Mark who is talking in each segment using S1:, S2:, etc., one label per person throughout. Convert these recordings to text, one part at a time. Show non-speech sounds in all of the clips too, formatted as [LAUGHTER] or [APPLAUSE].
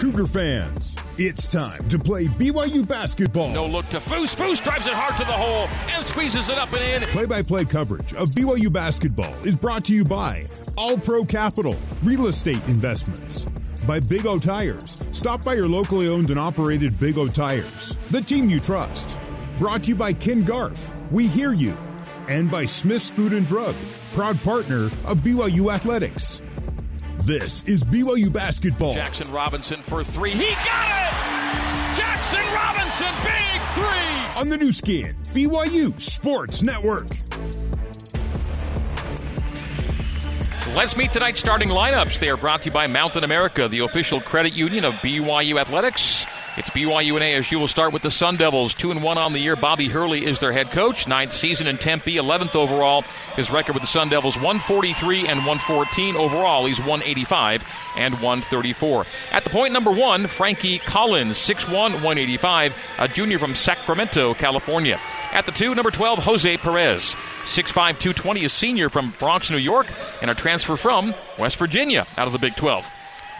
S1: Cougar fans, it's time to play BYU basketball.
S2: No look to Foose. Foose drives it hard to the hole and squeezes it up and in.
S1: Play by play coverage of BYU basketball is brought to you by All Pro Capital, Real Estate Investments, by Big O Tires. Stop by your locally owned and operated Big O Tires, the team you trust. Brought to you by Ken Garff. We hear you. And by Smith's Food and Drug, proud partner of BYU Athletics. This is BYU basketball.
S2: Jackson Robinson for three. He got it! Jackson Robinson, big three!
S1: On the Nu Skin, BYU Sports Network.
S2: Let's meet tonight's starting lineups. They are brought to you by Mountain America, the official credit union of BYU Athletics. It's BYU and ASU will start with the Sun Devils, two and one on the year. Bobby Hurley is their head coach, ninth season in Tempe, eleventh overall. His record with the Sun Devils: 143 and 114 overall. He's 185 and 134. At the point number one, Frankie Collins, 6'1", 185, a junior from Sacramento, California. At the two, number 12, Jose Perez, 6'5", 220, a senior from Bronx, New York, and a transfer from West Virginia out of the Big 12.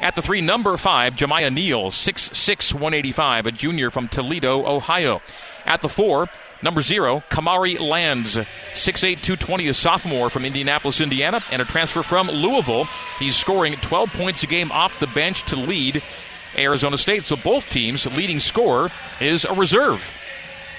S2: At the three, number five, Jamiya Neal, 6'6, 185, a junior from Toledo, Ohio. At the four, number zero, Kamari Lands, 6'8, 220, a sophomore from Indianapolis, Indiana, and a transfer from Louisville. He's scoring 12 points a game off the bench to lead Arizona State. So both teams' leading scorer is a reserve.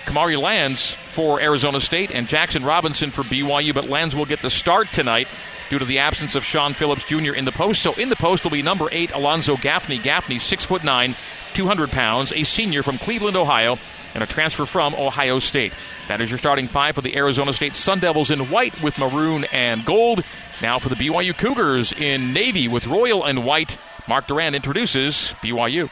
S2: Kamari Lands for Arizona State and Jackson Robinson for BYU, but Lands will get the start tonight due to the absence of Shawn Phillips Jr. in the post. So in the post will be number eight, Alonzo Gaffney. Gaffney, six foot nine, 200 pounds, a senior from Cleveland, Ohio, and a transfer from Ohio State. That is your starting five for the Arizona State Sun Devils in white with maroon and gold. Now for the BYU Cougars in navy with royal and white. Mark Durrant introduces BYU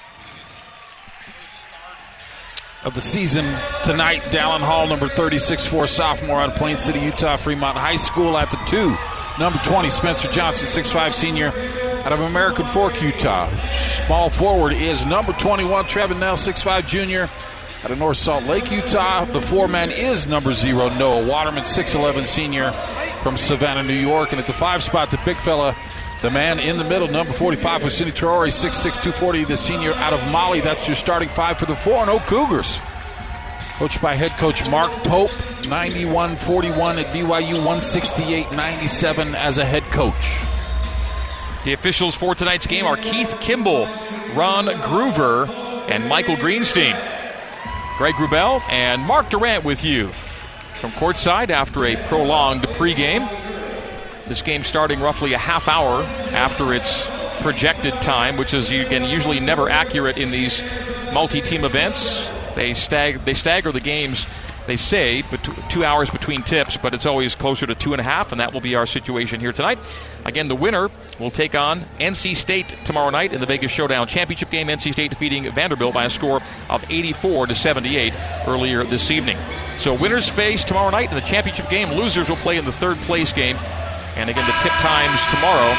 S3: of the season tonight. Dallin Hall, number 36'4 sophomore out of Plain City, Utah, Fremont High School at the two. Number 20, Spencer Johnson, 6'5 senior out of American Fork, Utah. Small forward is number 21, Trevin Knell, 6'5 junior out of North Salt Lake, Utah. The four man is number zero, Noah Waterman, 6'11 senior from Savannah, New York. And at the five spot, the big fella, the man in the middle, number 45 Fousseyni Traore, 6'6, 240, the senior out of Mali. That's your starting five for the 4 0 Cougars. Coached by head coach Mark Pope, 91 41 at BYU, 168 97 as a head coach.
S2: The officials for tonight's game are Keith Kimble, Ron Groover, and Michael Greenstein. Greg Wrubell and Mark Durrant with you from courtside after a prolonged pregame. This game starting roughly a half hour after its projected time, which is again usually never accurate in these multi-team events. They stag they stagger the games. They say two hours between tips, but it's always closer to two and a half, and that will be our situation here tonight. Again, the winner will take on NC State tomorrow night in the Vegas Showdown championship game. NC State defeating Vanderbilt by a score of 84 to 78 earlier this evening. So winners face tomorrow night in the championship game. Losers will play in the third place game. And again, the tip times tomorrow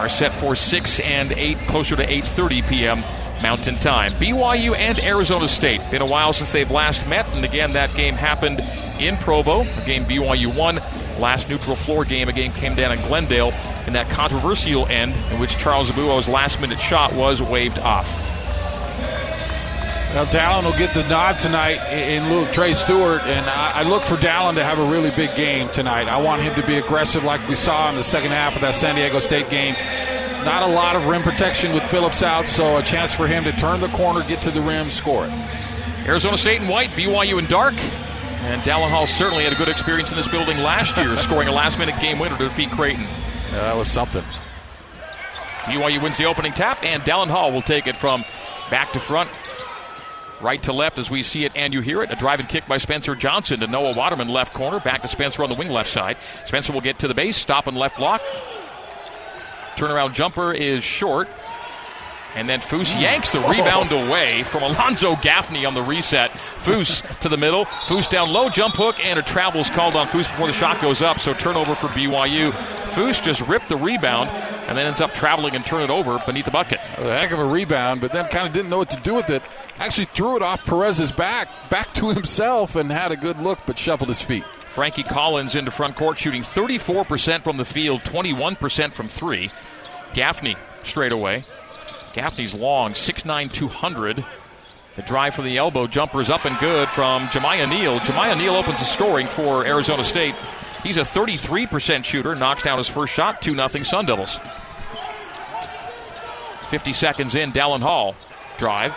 S2: are set for 6 and 8, closer to 8.30 p.m. Mountain Time. BYU and Arizona State. Been a while since they've last met, and again, that game happened in Provo, a game BYU won. Last neutral floor game, a game came down in Glendale in that controversial end in which Charles Abouo's last minute shot was waved off.
S3: Well, Dallin will get the nod tonight in lieu of Trey Stewart, and I, look for Dallin to have a really big game tonight. I want him to be aggressive like we saw in the second half of that San Diego State game. Not a lot of rim protection with Phillips out, so a chance for him to turn the corner, get to the rim, score it.
S2: Arizona State in white, BYU in dark. And Dallin Hall certainly had a good experience in this building last year, [LAUGHS] scoring a last minute game winner to defeat Creighton.
S3: Yeah, that was something.
S2: BYU wins the opening tap, and Dallin Hall will take it from back to front, right to left as we see it and you hear it. A drive and kick by Spencer Johnson to Noah Waterman, left corner. Back to Spencer on the wing left side. Spencer will get to the base, stop and left block. Turnaround jumper is short. And then Foose yanks the rebound [LAUGHS] away from Alonzo Gaffney on the reset. Foose to the middle. Foose down low, jump hook, and a travel is called on Foose before the shot goes up. So turnover for BYU. Foose just ripped the rebound and then ends up traveling and turn it over beneath the bucket.
S3: A heck of a rebound, but then kind of didn't know what to do with it. Actually threw it off Perez's back, back to [LAUGHS] himself, and had a good look, but shuffled his feet.
S2: Frankie Collins into front court, shooting 34% from the field, 21% from three. Gaffney straight away. Gaffney's long, 6'9, 200. The drive for the elbow jumper is up and good from Jamiya Neal. Jamiya Neal opens the scoring for Arizona State. He's a 33% shooter, knocks down his first shot, 2 0 Sun Devils. 50 seconds in, Dallin Hall. Drive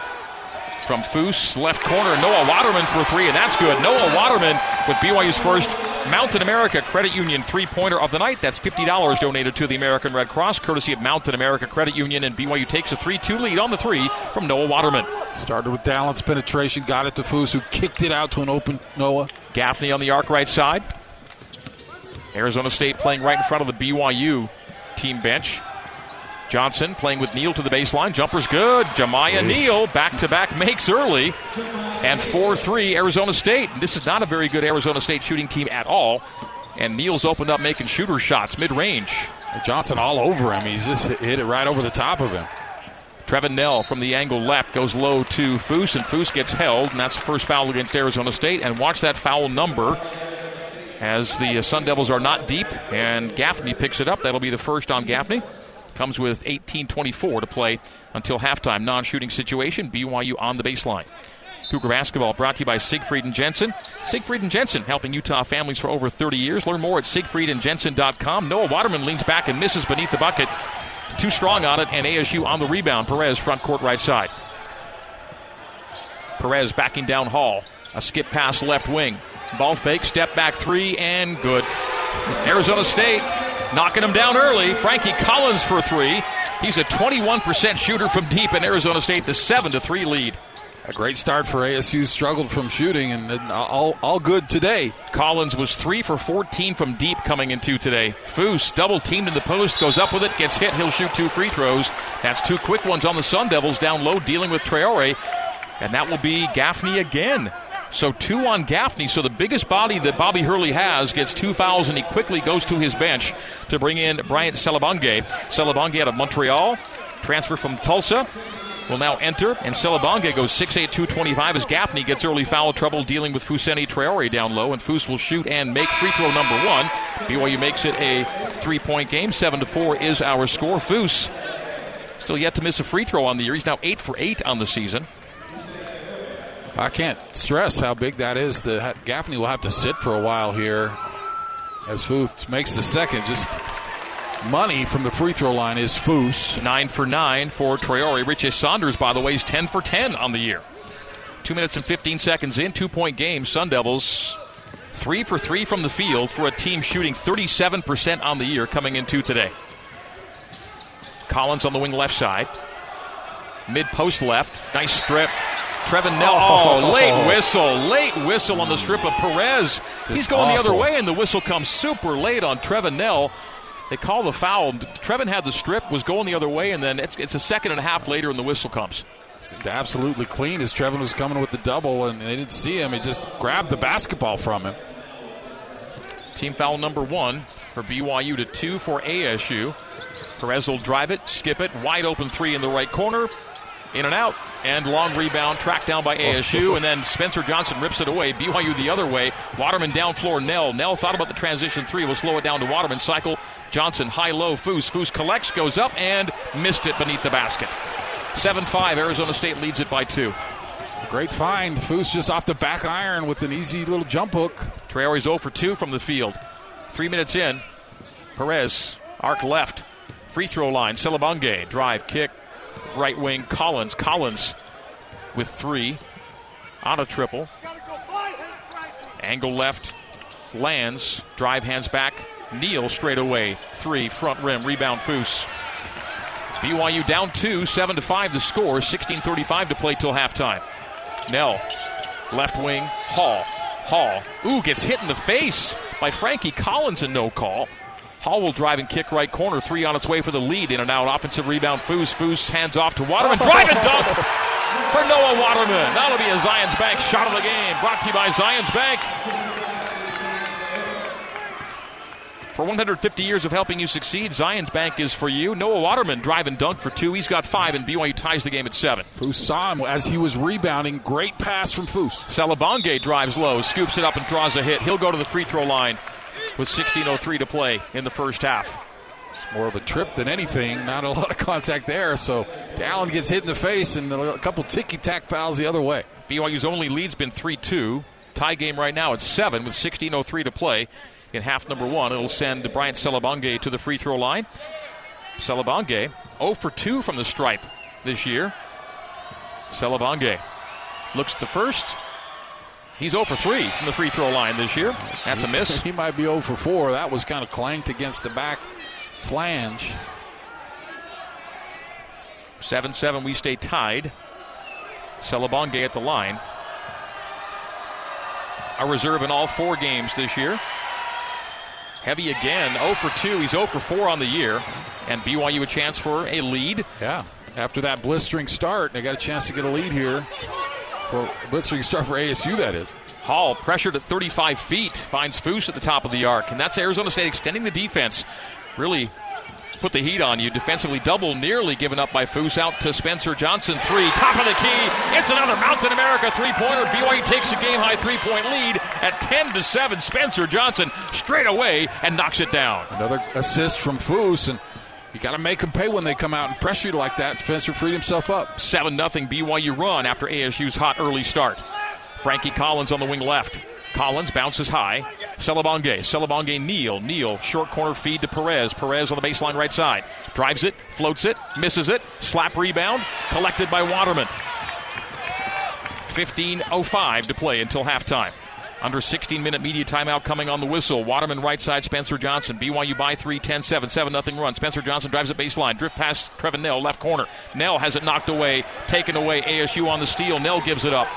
S2: from Foose, left corner, Noah Waterman for three, and that's good. Noah Waterman with BYU's first Mountain America Credit Union three pointer of the night. That's $50 donated to the American Red Cross, courtesy of Mountain America Credit Union, and BYU takes a 3 2 lead on the three from Noah Waterman.
S3: Started with Dallin's penetration, got it to Foose, who kicked it out to an open Noah.
S2: Gaffney on the arc right side. Arizona State playing right in front of the BYU team bench. Johnson playing with Neal to the baseline. Jumper's good. Jamiya Neal back to back makes early. And 4 3 Arizona State. This is not a very good Arizona State shooting team at all. And Neal's opened up making shooter shots mid range.
S3: Johnson all over him. He's just hit it right over the top of him.
S2: Trevin Knell from the angle left goes low to Foose, and Foose gets held, and that's the first foul against Arizona State. And watch that foul number as the Sun Devils are not deep, and Gaffney picks it up. That'll be the first on Gaffney. Comes with 18-24 to play until halftime. Non-shooting situation. BYU on the baseline. Cougar basketball brought to you by Siegfried and Jensen. Siegfried and Jensen helping Utah families for over 30 years. Learn more at siegfriedandjensen.com. Noah Waterman leans back and misses beneath the bucket. Too strong on it, and ASU on the rebound. Perez front court right side. Perez backing down Hall. A skip pass left wing. Ball fake, step back three, and good. Arizona State knocking him down early. Frankie Collins for three. He's a 21% shooter from deep in Arizona State, the 7 to 3 lead.
S3: A great start for ASU. Struggled from shooting, and all, all good today.
S2: Collins was 3 for 14 from deep coming into today. Foose, double teamed in the post, goes up with it, gets hit. He'll shoot two free throws. That's two quick ones on the Sun Devils down low, dealing with Traore. And that will be Gaffney again. So two on Gaffney. So the biggest body that Bobby Hurley has gets two fouls, and he quickly goes to his bench to bring in Bryant Selebangue. Selebangue out of Montreal, transfer from Tulsa. Will now enter, and Selebangue goes 6'8", 225 as Gaffney gets early foul trouble dealing with Fousseyni Traore down low, and Foose will shoot and make free throw number one. BYU makes it a three-point game. 7 to 4 is our score. Foose still yet to miss a free throw on the year. He's now 8 for 8 on the season.
S3: I can't stress how big that is. The Gaffney will have to sit for a while here as Foose makes the second. Just money from the free throw line is Foose.
S2: Nine for nine for Traore. Richie Saunders, by the way, is 10 for 10 on the year. Two minutes and 15 seconds in, two point game. Sun Devils three for three from the field for a team shooting 37% on the year coming into today. Collins on the wing left side. Mid post left. Nice strip. Trevin Knell. Oh, oh late [LAUGHS] whistle. Late whistle on the strip of Perez. He's going awful. the other way, and the whistle comes super late on Trevin Knell. They call the foul. Trevin had the strip, was going the other way, and then it's, it's a second and a half later, and the whistle comes.
S3: Seemed absolutely clean as Trevin was coming with the double, and they didn't see him. He just grabbed the basketball from him.
S2: Team foul number one for BYU to two for ASU. Perez will drive it, skip it, wide open three in the right corner in and out, and long rebound tracked down by ASU, oh. and then Spencer Johnson rips it away. BYU the other way. Waterman down floor. Knell. Knell thought about the transition three. Will slow it down to Waterman. Cycle. Johnson high low. Foose. Foose collects, goes up, and missed it beneath the basket. 7 5. Arizona State leads it by two.
S3: Great find. Foose just off the back iron with an easy little jump hook.
S2: Traore's 0 for 2 from the field. Three minutes in. Perez, arc left. Free throw line. Selebangue, drive, kick, right wing Collins. Collins with three on a triple. Angle left Lands. Drive hands back. Neal straight away. Three front rim. Rebound Foose. BYU down two, seven to five. The score. 16:35 to play till halftime. Knell, left wing. Hall. Hall. Ooh, gets hit in the face by Frankie Collins and no call. Hall will drive and kick right corner. Three on its way for the lead. In and out. Offensive rebound. Foose. Foose hands off to Waterman. [LAUGHS] Drive and dunk for Noah Waterman. That'll be a Zions Bank shot of the game. Brought to you by Zions Bank. For 150 years of helping you succeed, Zions Bank is for you. Noah Waterman drive and dunk for two. He's got five, and BYU ties the game at seven.
S3: Foose saw him as he was rebounding. Great pass from Foose.
S2: Selebangue drives low, scoops it up, and draws a hit. He'll go to the free throw line with 16.03 to play in the first half.
S3: It's more of a trip than anything. Not a lot of contact there. So Allen gets hit in the face and a couple ticky tack fouls the other way.
S2: BYU's only lead's been 3 2. Tie game right now at 7 with 16.03 to play in half number one. It'll send Bryant Selebangue to the free throw line. Selebangue 0 for 2 from the stripe this year. Selebangue looks the first. He's 0 for 3 from the free throw line this year. That's a miss. [LAUGHS]
S3: He might be 0 for 4. That was kind of clanked against the back flange.
S2: 7 7, we stay tied. Selebangue at the line. A reserve in all four games this year. Heavy again, 0 for 2. He's 0 for 4 on the year. And BYU a chance for a lead.
S3: Yeah. After that blistering start, they got a chance to get a lead here. For blistering start for ASU, that is.
S2: Hall pressured at 35 feet, finds Foose at the top of the arc. And that's Arizona State extending the defense. Really put the heat on you. Defensively double, nearly given up by Foose. Out to Spencer Johnson. Three. Top of the key. It's another Mountain America three pointer. BYU takes a game high three point lead at 10 to 7. Spencer Johnson straight away and knocks it down.
S3: Another assist from Foose. And you got to make them pay when they come out and pressure you like that. Spencer freed himself up.
S2: 7 0 BYU run after ASU's hot early start. Frankie Collins on the wing left. Collins bounces high. Selebangue. Selebangue Neal. Neal. Short corner feed to Perez. Perez on the baseline right side. Drives it. Floats it. Misses it. Slap rebound. Collected by Waterman. 15.05 to play until halftime. Under 16 minute media timeout coming on the whistle. Waterman right side, Spencer Johnson. BYU by 3, 10 7, 7 nothing run. Spencer Johnson drives a baseline. Drift past Trevin Knell, left corner. Knell has it knocked away, taken away. ASU on the steal. Knell gives it up.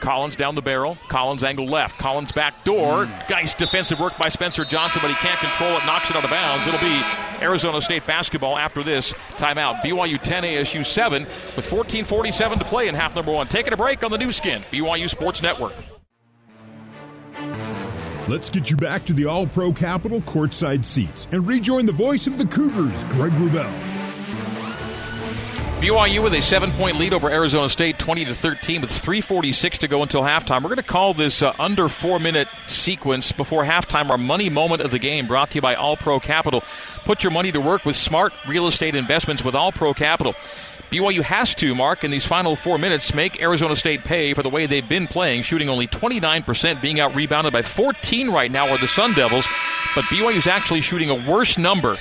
S2: Collins down the barrel. Collins angle left. Collins back door. Mm. Nice defensive work by Spencer Johnson, but he can't control it. Knocks it out of bounds. It'll be Arizona State basketball after this timeout. BYU 10, ASU 7, with 14:47 to play in half number one. Taking a break on the Nu Skin, BYU Sports Network.
S1: Let's get you back to the All Pro Capital courtside seats and rejoin the voice of the Cougars, Greg Wrubell.
S2: BYU with a seven-point lead over Arizona State, 20 to 13, with 3:46 to go until halftime. We're going to call this uh, under four-minute sequence before halftime our money moment of the game, brought to you by All Pro Capital. Put your money to work with smart real estate investments with All Pro Capital. BYU has to, Mark, in these final four minutes, make Arizona State pay for the way they've been playing, shooting only 29%, being out rebounded by 14 right now are the Sun Devils. But BYU is actually shooting a worse number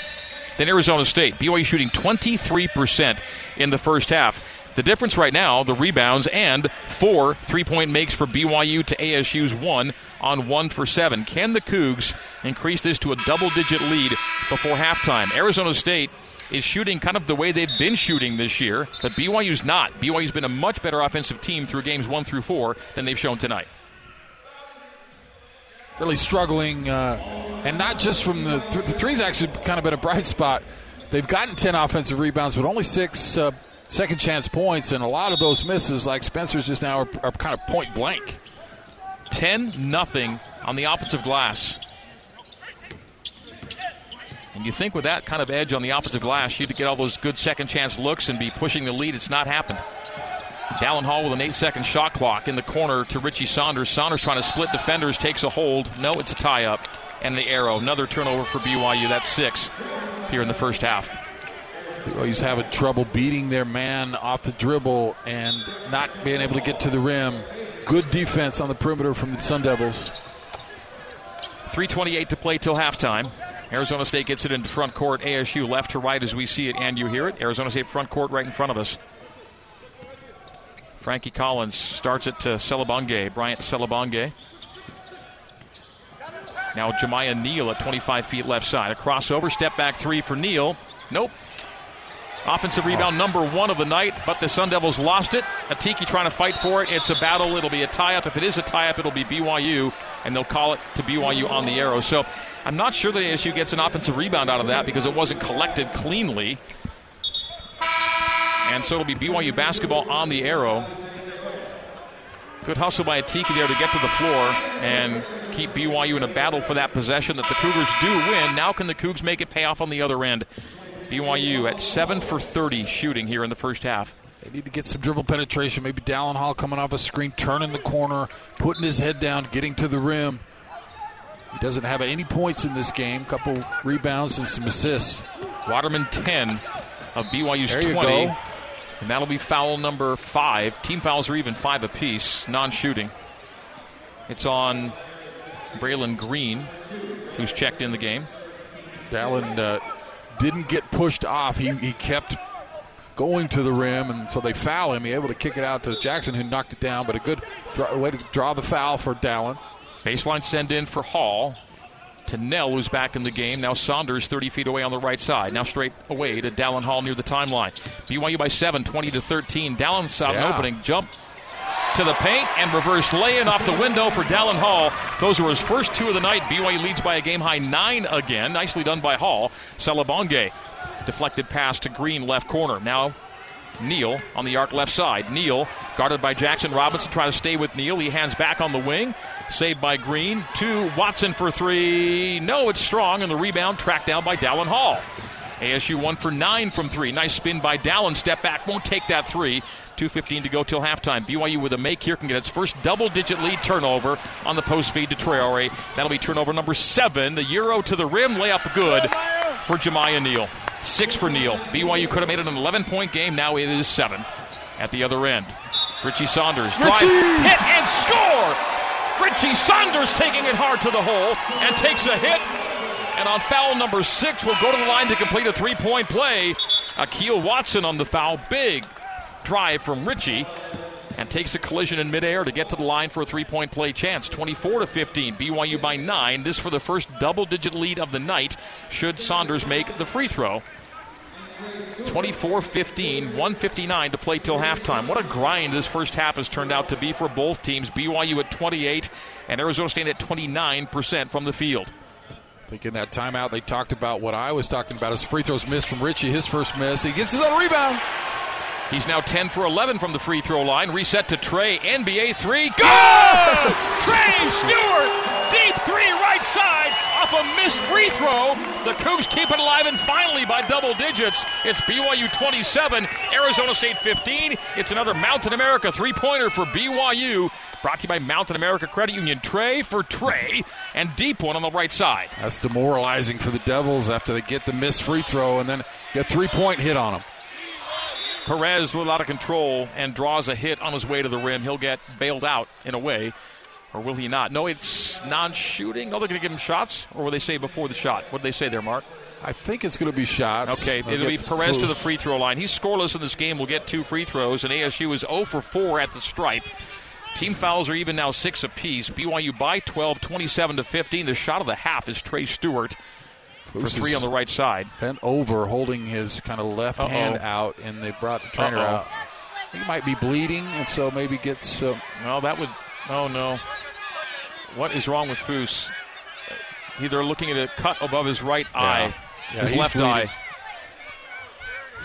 S2: than Arizona State. BYU shooting 23% in the first half. The difference right now, the rebounds and four three point makes for BYU to ASU's one on one for seven. Can the Cougs increase this to a double digit lead before halftime? Arizona State is shooting kind of the way they've been shooting this year, but BYU's not. BYU's been a much better offensive team through games one through four than they've shown tonight
S3: really struggling, uh, and not just from the, th- the three's actually kind of been a bright spot. They've gotten 10 offensive rebounds, but only six uh, second chance points, and a lot of those misses, like Spencer's just now, are, are kind of point blank.
S2: 10 nothing on the offensive glass. And you think with that kind of edge on the offensive glass, you'd get all those good second chance looks and be pushing the lead. It's not happened. Dallin Hall with an eight second shot clock in the corner to Richie Saunders. Saunders trying to split defenders, takes a hold. No, it's a tie up. And the arrow. Another turnover for BYU. That's six here in the first half.
S3: BYU's having trouble beating their man off the dribble and not being able to get to the rim. Good defense on the perimeter from the Sun Devils.
S2: 3.28 to play till halftime. Arizona State gets it into front court. ASU left to right as we see it and you hear it. Arizona State front court right in front of us. Frankie Collins starts it to Selebangue, Bryant Selebangue. Now Jamiya Neal at 25 feet left side. A crossover, step back three for Neal. Nope. Offensive rebound number one of the night, but the Sun Devils lost it. Atiki trying to fight for it. It's a battle. It'll be a tie up. If it is a tie up, it'll be BYU, and they'll call it to BYU on the arrow. So I'm not sure that ASU gets an offensive rebound out of that because it wasn't collected cleanly. And so it'll be BYU basketball on the arrow. Good hustle by Atiki there to get to the floor and keep BYU in a battle for that possession that the Cougars do win. Now can the Cougs make it pay off on the other end? BYU at 7 for 30 shooting here in the first half.
S3: They need to get some dribble penetration. Maybe Dallin Hall coming off a screen, turning the corner, putting his head down, getting to the rim. He doesn't have any points in this game. Couple rebounds and some assists.
S2: Waterman 10 of BYU's
S3: There you
S2: 20.
S3: go.
S2: And that'll be foul number five. Team fouls are even five apiece, non shooting. It's on Braelon Green, who's checked in the game.
S3: Dallin uh, didn't get pushed off. He, he kept going to the rim, and so they foul him. He able to kick it out to Jackson, who knocked it down. But a good draw, way to draw the foul for Dallin.
S2: Baseline send in for Hall to Knell, who's back in the game. Now Saunders 30 feet away on the right side. Now straight away to Dallin Hall near the timeline. BYU by 7, 20 to 13. Dallin saw an opening jump to the paint and reverse lay-in off the window for Dallin Hall. Those were his first two of the night. BYU leads by a game high nine again. Nicely done by Hall. Selebangue deflected pass to Green left corner. Now Neal on the arc left side. Neal guarded by Jackson Robinson. Try to stay with Neal. He hands back on the wing. Saved by Green. To Watson for three. No, it's strong. And the rebound tracked down by Dallin Hall. ASU one for nine from three. Nice spin by Dallin. Step back. Won't take that three. 2.15 to go till halftime. BYU with a make here can get its first double digit lead turnover on the post feed to Traore. That'll be turnover number seven. The Euro to the rim. Layup good for Jamiya Neal. Six for Neal. BYU could have made it an 11 point game. Now it is seven at the other end. Richie Saunders drive, hit, and score! Richie Saunders taking it hard to the hole and takes a hit. And on foul number six, will go to the line to complete a three point play. Akeel Watson on the foul. Big drive from Richie and takes a collision in midair to get to the line for a three point play chance. 24 to 15. BYU by nine. This for the first double digit lead of the night, should Saunders make the free throw. 24 15, 159 to play till halftime. What a grind this first half has turned out to be for both teams. BYU at 28 and Arizona State at 29% from the field.
S3: I think in that timeout they talked about what I was talking about. His free throws missed from Richie. His first miss. He gets his own rebound.
S2: He's now 10 for 11 from the free throw line. Reset to Trey. NBA three. Good! Trey Stewart! Deep three right side off a missed free throw. The Cougs keep it alive and finally by double digits. It's BYU 27, Arizona State 15. It's another Mountain America three pointer for BYU. Brought to you by Mountain America Credit Union. Trey for Trey and deep one on the right side.
S3: That's demoralizing for the Devils after they get the missed free throw and then get three point hit on them.
S2: Perez a little out of control and draws a hit on his way to the rim. He'll get bailed out in a way, or will he not? No, it's non-shooting. No, they're going to give him shots, or will they say before the shot? What did they say there, Mark?
S3: I think it's going to be shots.
S2: Okay,
S3: I'll
S2: it'll be Perez to the free throw line. He's scoreless in this game. Will get two free throws, and ASU is 0 for 4 at the stripe. Team fouls are even now six apiece. BYU by 12, 27 to 15. The shot of the half is Trey Stewart for three on the right side.
S3: Bent over, holding his kind of left
S2: Uh-oh.
S3: hand out, and they brought the trainer
S2: Uh-oh.
S3: out. He might be bleeding, and so maybe gets. Uh,
S2: Well, that would. Oh no. What is wrong with Foose? Either looking at a cut above his right eye,
S3: Yeah,
S2: his left
S3: bleeding.
S2: eye.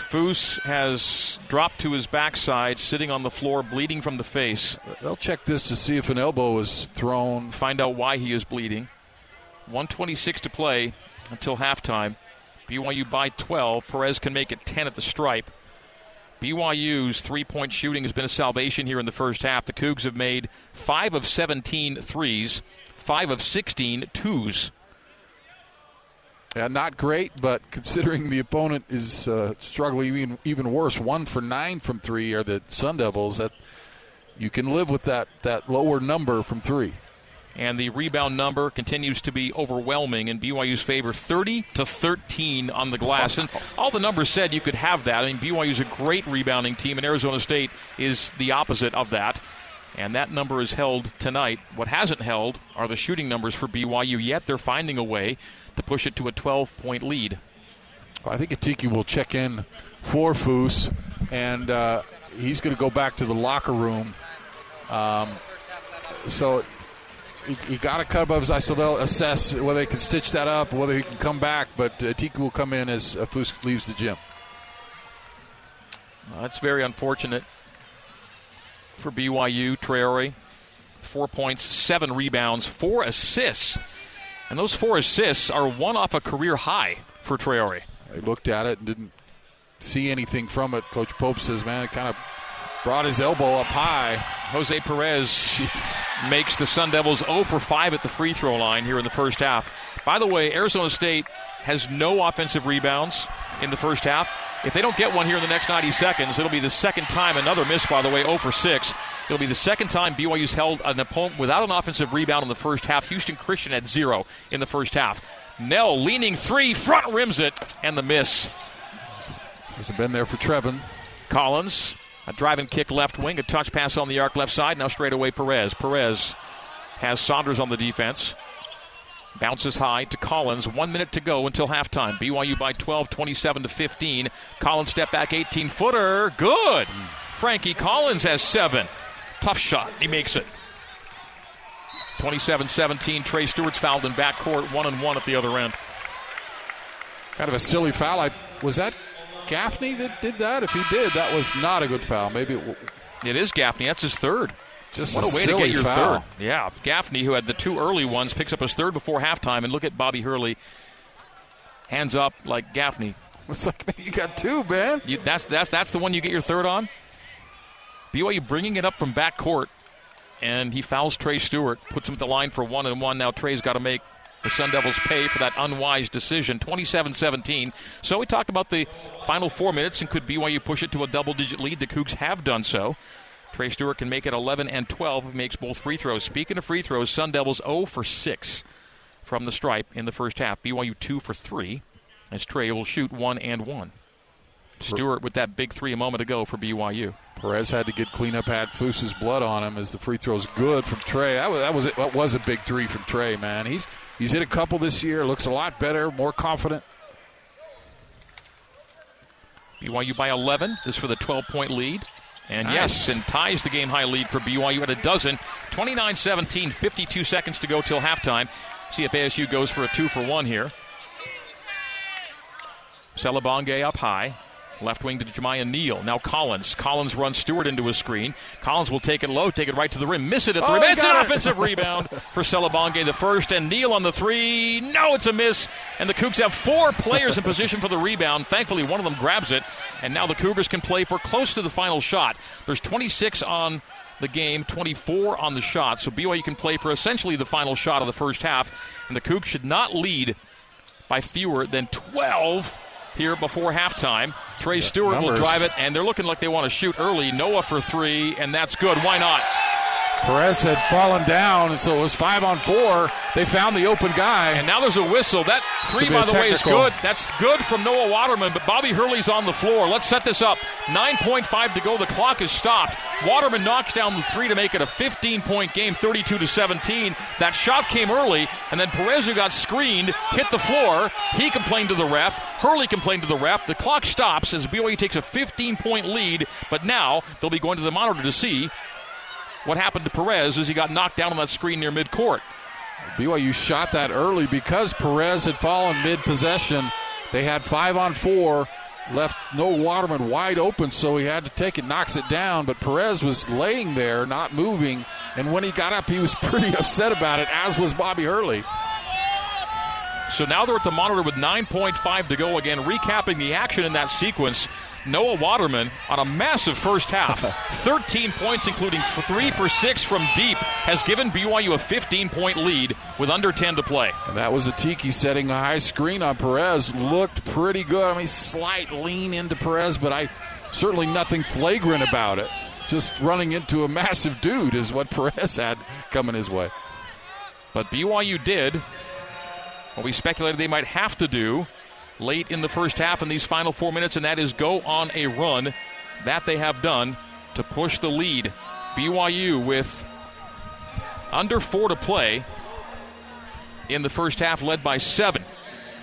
S2: Foose has dropped to his backside, sitting on the floor, bleeding from the face.
S3: they'll check this to see if an elbow was thrown.
S2: Find out why he is bleeding. 126 to play until halftime. BYU by 12. Perez can make it 10 at the stripe. BYU's three point shooting has been a salvation here in the first half. The Cougs have made 5 of 17 threes, 5 of 16 twos.
S3: Yeah, not great, but considering the opponent is uh, struggling even even worse, one for nine from three are the Sun Devils. That you can live with that that lower number from three.
S2: And the rebound number continues to be overwhelming in BYU's favor 30 to 13 on the glass. And all the numbers said you could have that. I mean, BYU's a great rebounding team, and Arizona State is the opposite of that. And that number is held tonight. What hasn't held are the shooting numbers for BYU, yet they're finding a way to push it to a 12 point lead.
S3: I think Atiki will check in for Foose, and uh, he's going to go back to the locker room. Um, so he, got to cut above his eye, so they'll assess whether they can stitch that up, whether he can come back. But uh, will come in as uh, Foose leaves the gym.
S2: Well, that's very unfortunate for BYU. Traore, four points, seven rebounds, four assists. And those four assists are one off a career high for Traore.
S3: I looked at it and didn't see anything from it. Coach Pope says, man, it kind of brought his elbow up high.
S2: Jose Perez Jeez. makes the Sun Devils 0 for 5 at the free throw line here in the first half. By the way, Arizona State has no offensive rebounds in the first half. If they don't get one here in the next 90 seconds, it'll be the second time, another miss, by the way, 0 for 6. It'll be the second time BYU's held an opponent without an offensive rebound in the first half. Houston Christian at zero in the first half. Knell leaning three, front rims it, and the miss.
S3: Hasn't been there for Trevin.
S2: Collins, a driving kick left wing, a touch pass on the arc left side. Now straight away Perez. Perez has Saunders on the defense. Bounces high to Collins. One minute to go until halftime. BYU by 12, 27 to 15. Collins step back 18 footer. Good. Frankie Collins has seven. Tough shot. He makes it. 27 17. Trey Stewart's fouled in backcourt, one and one at the other end.
S3: Kind of a silly foul. I, was that Gaffney that did that? If he did, that was not a good foul. Maybe it, w-
S2: it is Gaffney. That's his third.
S3: Just
S2: what
S3: a,
S2: a way
S3: to
S2: get your
S3: foul.
S2: third. Yeah, Gaffney, who had the two early ones, picks up his third before halftime. And look at Bobby Hurley, hands up like Gaffney.
S3: It's like you got two, man.
S2: You, that's that's that's the one you get your third on. BYU bringing it up from back court, and he fouls Trey Stewart, puts him at the line for one and one. Now Trey's got to make the Sun Devils pay for that unwise decision, 27-17. So we talked about the final four minutes, and could BYU push it to a double-digit lead? The Cougs have done so. Trey Stewart can make it 11 and 12. Makes both free throws. Speaking of free throws, Sun Devils 0 for 6 from the stripe in the first half. BYU 2 for 3 as Trey will shoot 1 and 1. Stewart with that big three a moment ago for BYU.
S3: Perez had to get cleanup, had Foose's blood on him as the free throw's good from Trey. That was that was, that was a big three from Trey, man. He's he's hit a couple this year. Looks a lot better, more confident.
S2: BYU by 11. This for the 12 point lead. And
S3: nice.
S2: yes, and ties the game high lead for BYU at a dozen. 29 17, 52 seconds to go till halftime. See if ASU goes for a two for one here. Selebangue up high. Left wing to Jamiya Neal. Now Collins. Collins runs Stewart into a screen. Collins will take it low, take it right to the rim. Miss it at the
S3: oh,
S2: rim. It's an
S3: it.
S2: offensive rebound [LAUGHS] for Selebangue the first. And Neal on the three. No, it's a miss. And the Cougs have four players in position for the rebound. Thankfully, one of them grabs it. And now the Cougars can play for close to the final shot. There's 26 on the game, 24 on the shot. So BYU can play for essentially the final shot of the first half. And the Cougs should not lead by fewer than 12 here before halftime. Trey Stewart
S3: Numbers.
S2: will drive it, and they're looking like they want to shoot early. Noah for three, and that's good. Why not?
S3: Perez had fallen down, and so it was five on four. They found the open guy.
S2: And now there's a whistle. That three, by the way, is good. That's good from Noah Waterman, but Bobby Hurley's on the floor. Let's set this up. 9.5 to go. The clock is stopped. Waterman knocks down the three to make it a 15 point game, 32 to 17. That shot came early, and then Perez, who got screened, hit the floor. He complained to the ref. Hurley complained to the ref. The clock stops as BYU takes a 15 point lead, but now they'll be going to the monitor to see what happened to Perez is he got knocked down on that screen near midcourt.
S3: BYU shot that early because Perez had fallen mid possession. They had five on four, left Noah Waterman wide open, so he had to take it, knocks it down. But Perez was laying there, not moving, and when he got up, he was [LAUGHS] pretty upset about it, as was Bobby Hurley.
S2: So now they're at the monitor with 9.5 to go. Again, recapping the action in that sequence. Noah Waterman on a massive first half, [LAUGHS] 13 points, including three for six from deep, has given BYU a 15 point lead with under 10 to play.
S3: And that was Atiki setting a high screen on Perez. Looked pretty good. I mean, slight lean into Perez, but I certainly nothing flagrant about it. Just running into a massive dude is what [LAUGHS] Perez had coming his way.
S2: But BYU did what we speculated they might have to do late in the first half in these final four minutes, and that is go on a run. That they have done to push the lead. BYU with under four to play in the first half, led by seven.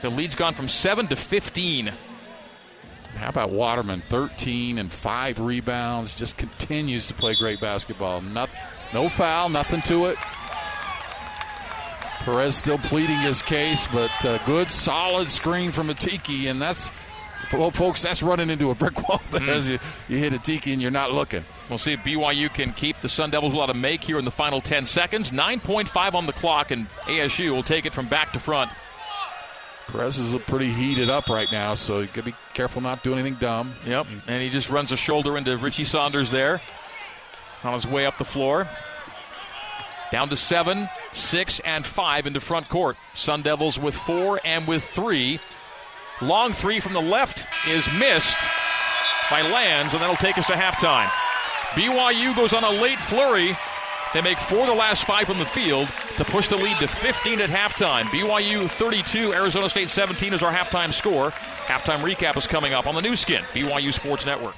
S2: The lead's gone from seven to 15
S3: How about Waterman? 13 and 5 rebounds. Just continues to play great basketball. No, no foul, nothing to it. Perez still pleading his case, but uh, good, solid screen from Atiki, and that's, well, folks, that's running into a brick [LAUGHS] wall there mm. as you, you hit Atiki and you're not looking.
S2: We'll see if BYU can keep the Sun Devils without a make here in the final 10 seconds. 9.5 on the clock, and ASU will take it from back to front.
S3: Perez is pretty heated up right now, so you got to be careful not to do anything dumb.
S2: Yep, and he just runs a shoulder into Richie Saunders there on his way up the floor. Down to seven, six, and five into front court. Sun Devils with four and with three. Long three from the left is missed by Lands, and that'll take us to halftime. BYU goes on a late flurry. They make four the last five from the field to push the lead to 15 at halftime. BYU 32, Arizona State 17 is our halftime score. Halftime recap is coming up on the Nu Skin, BYU Sports Network.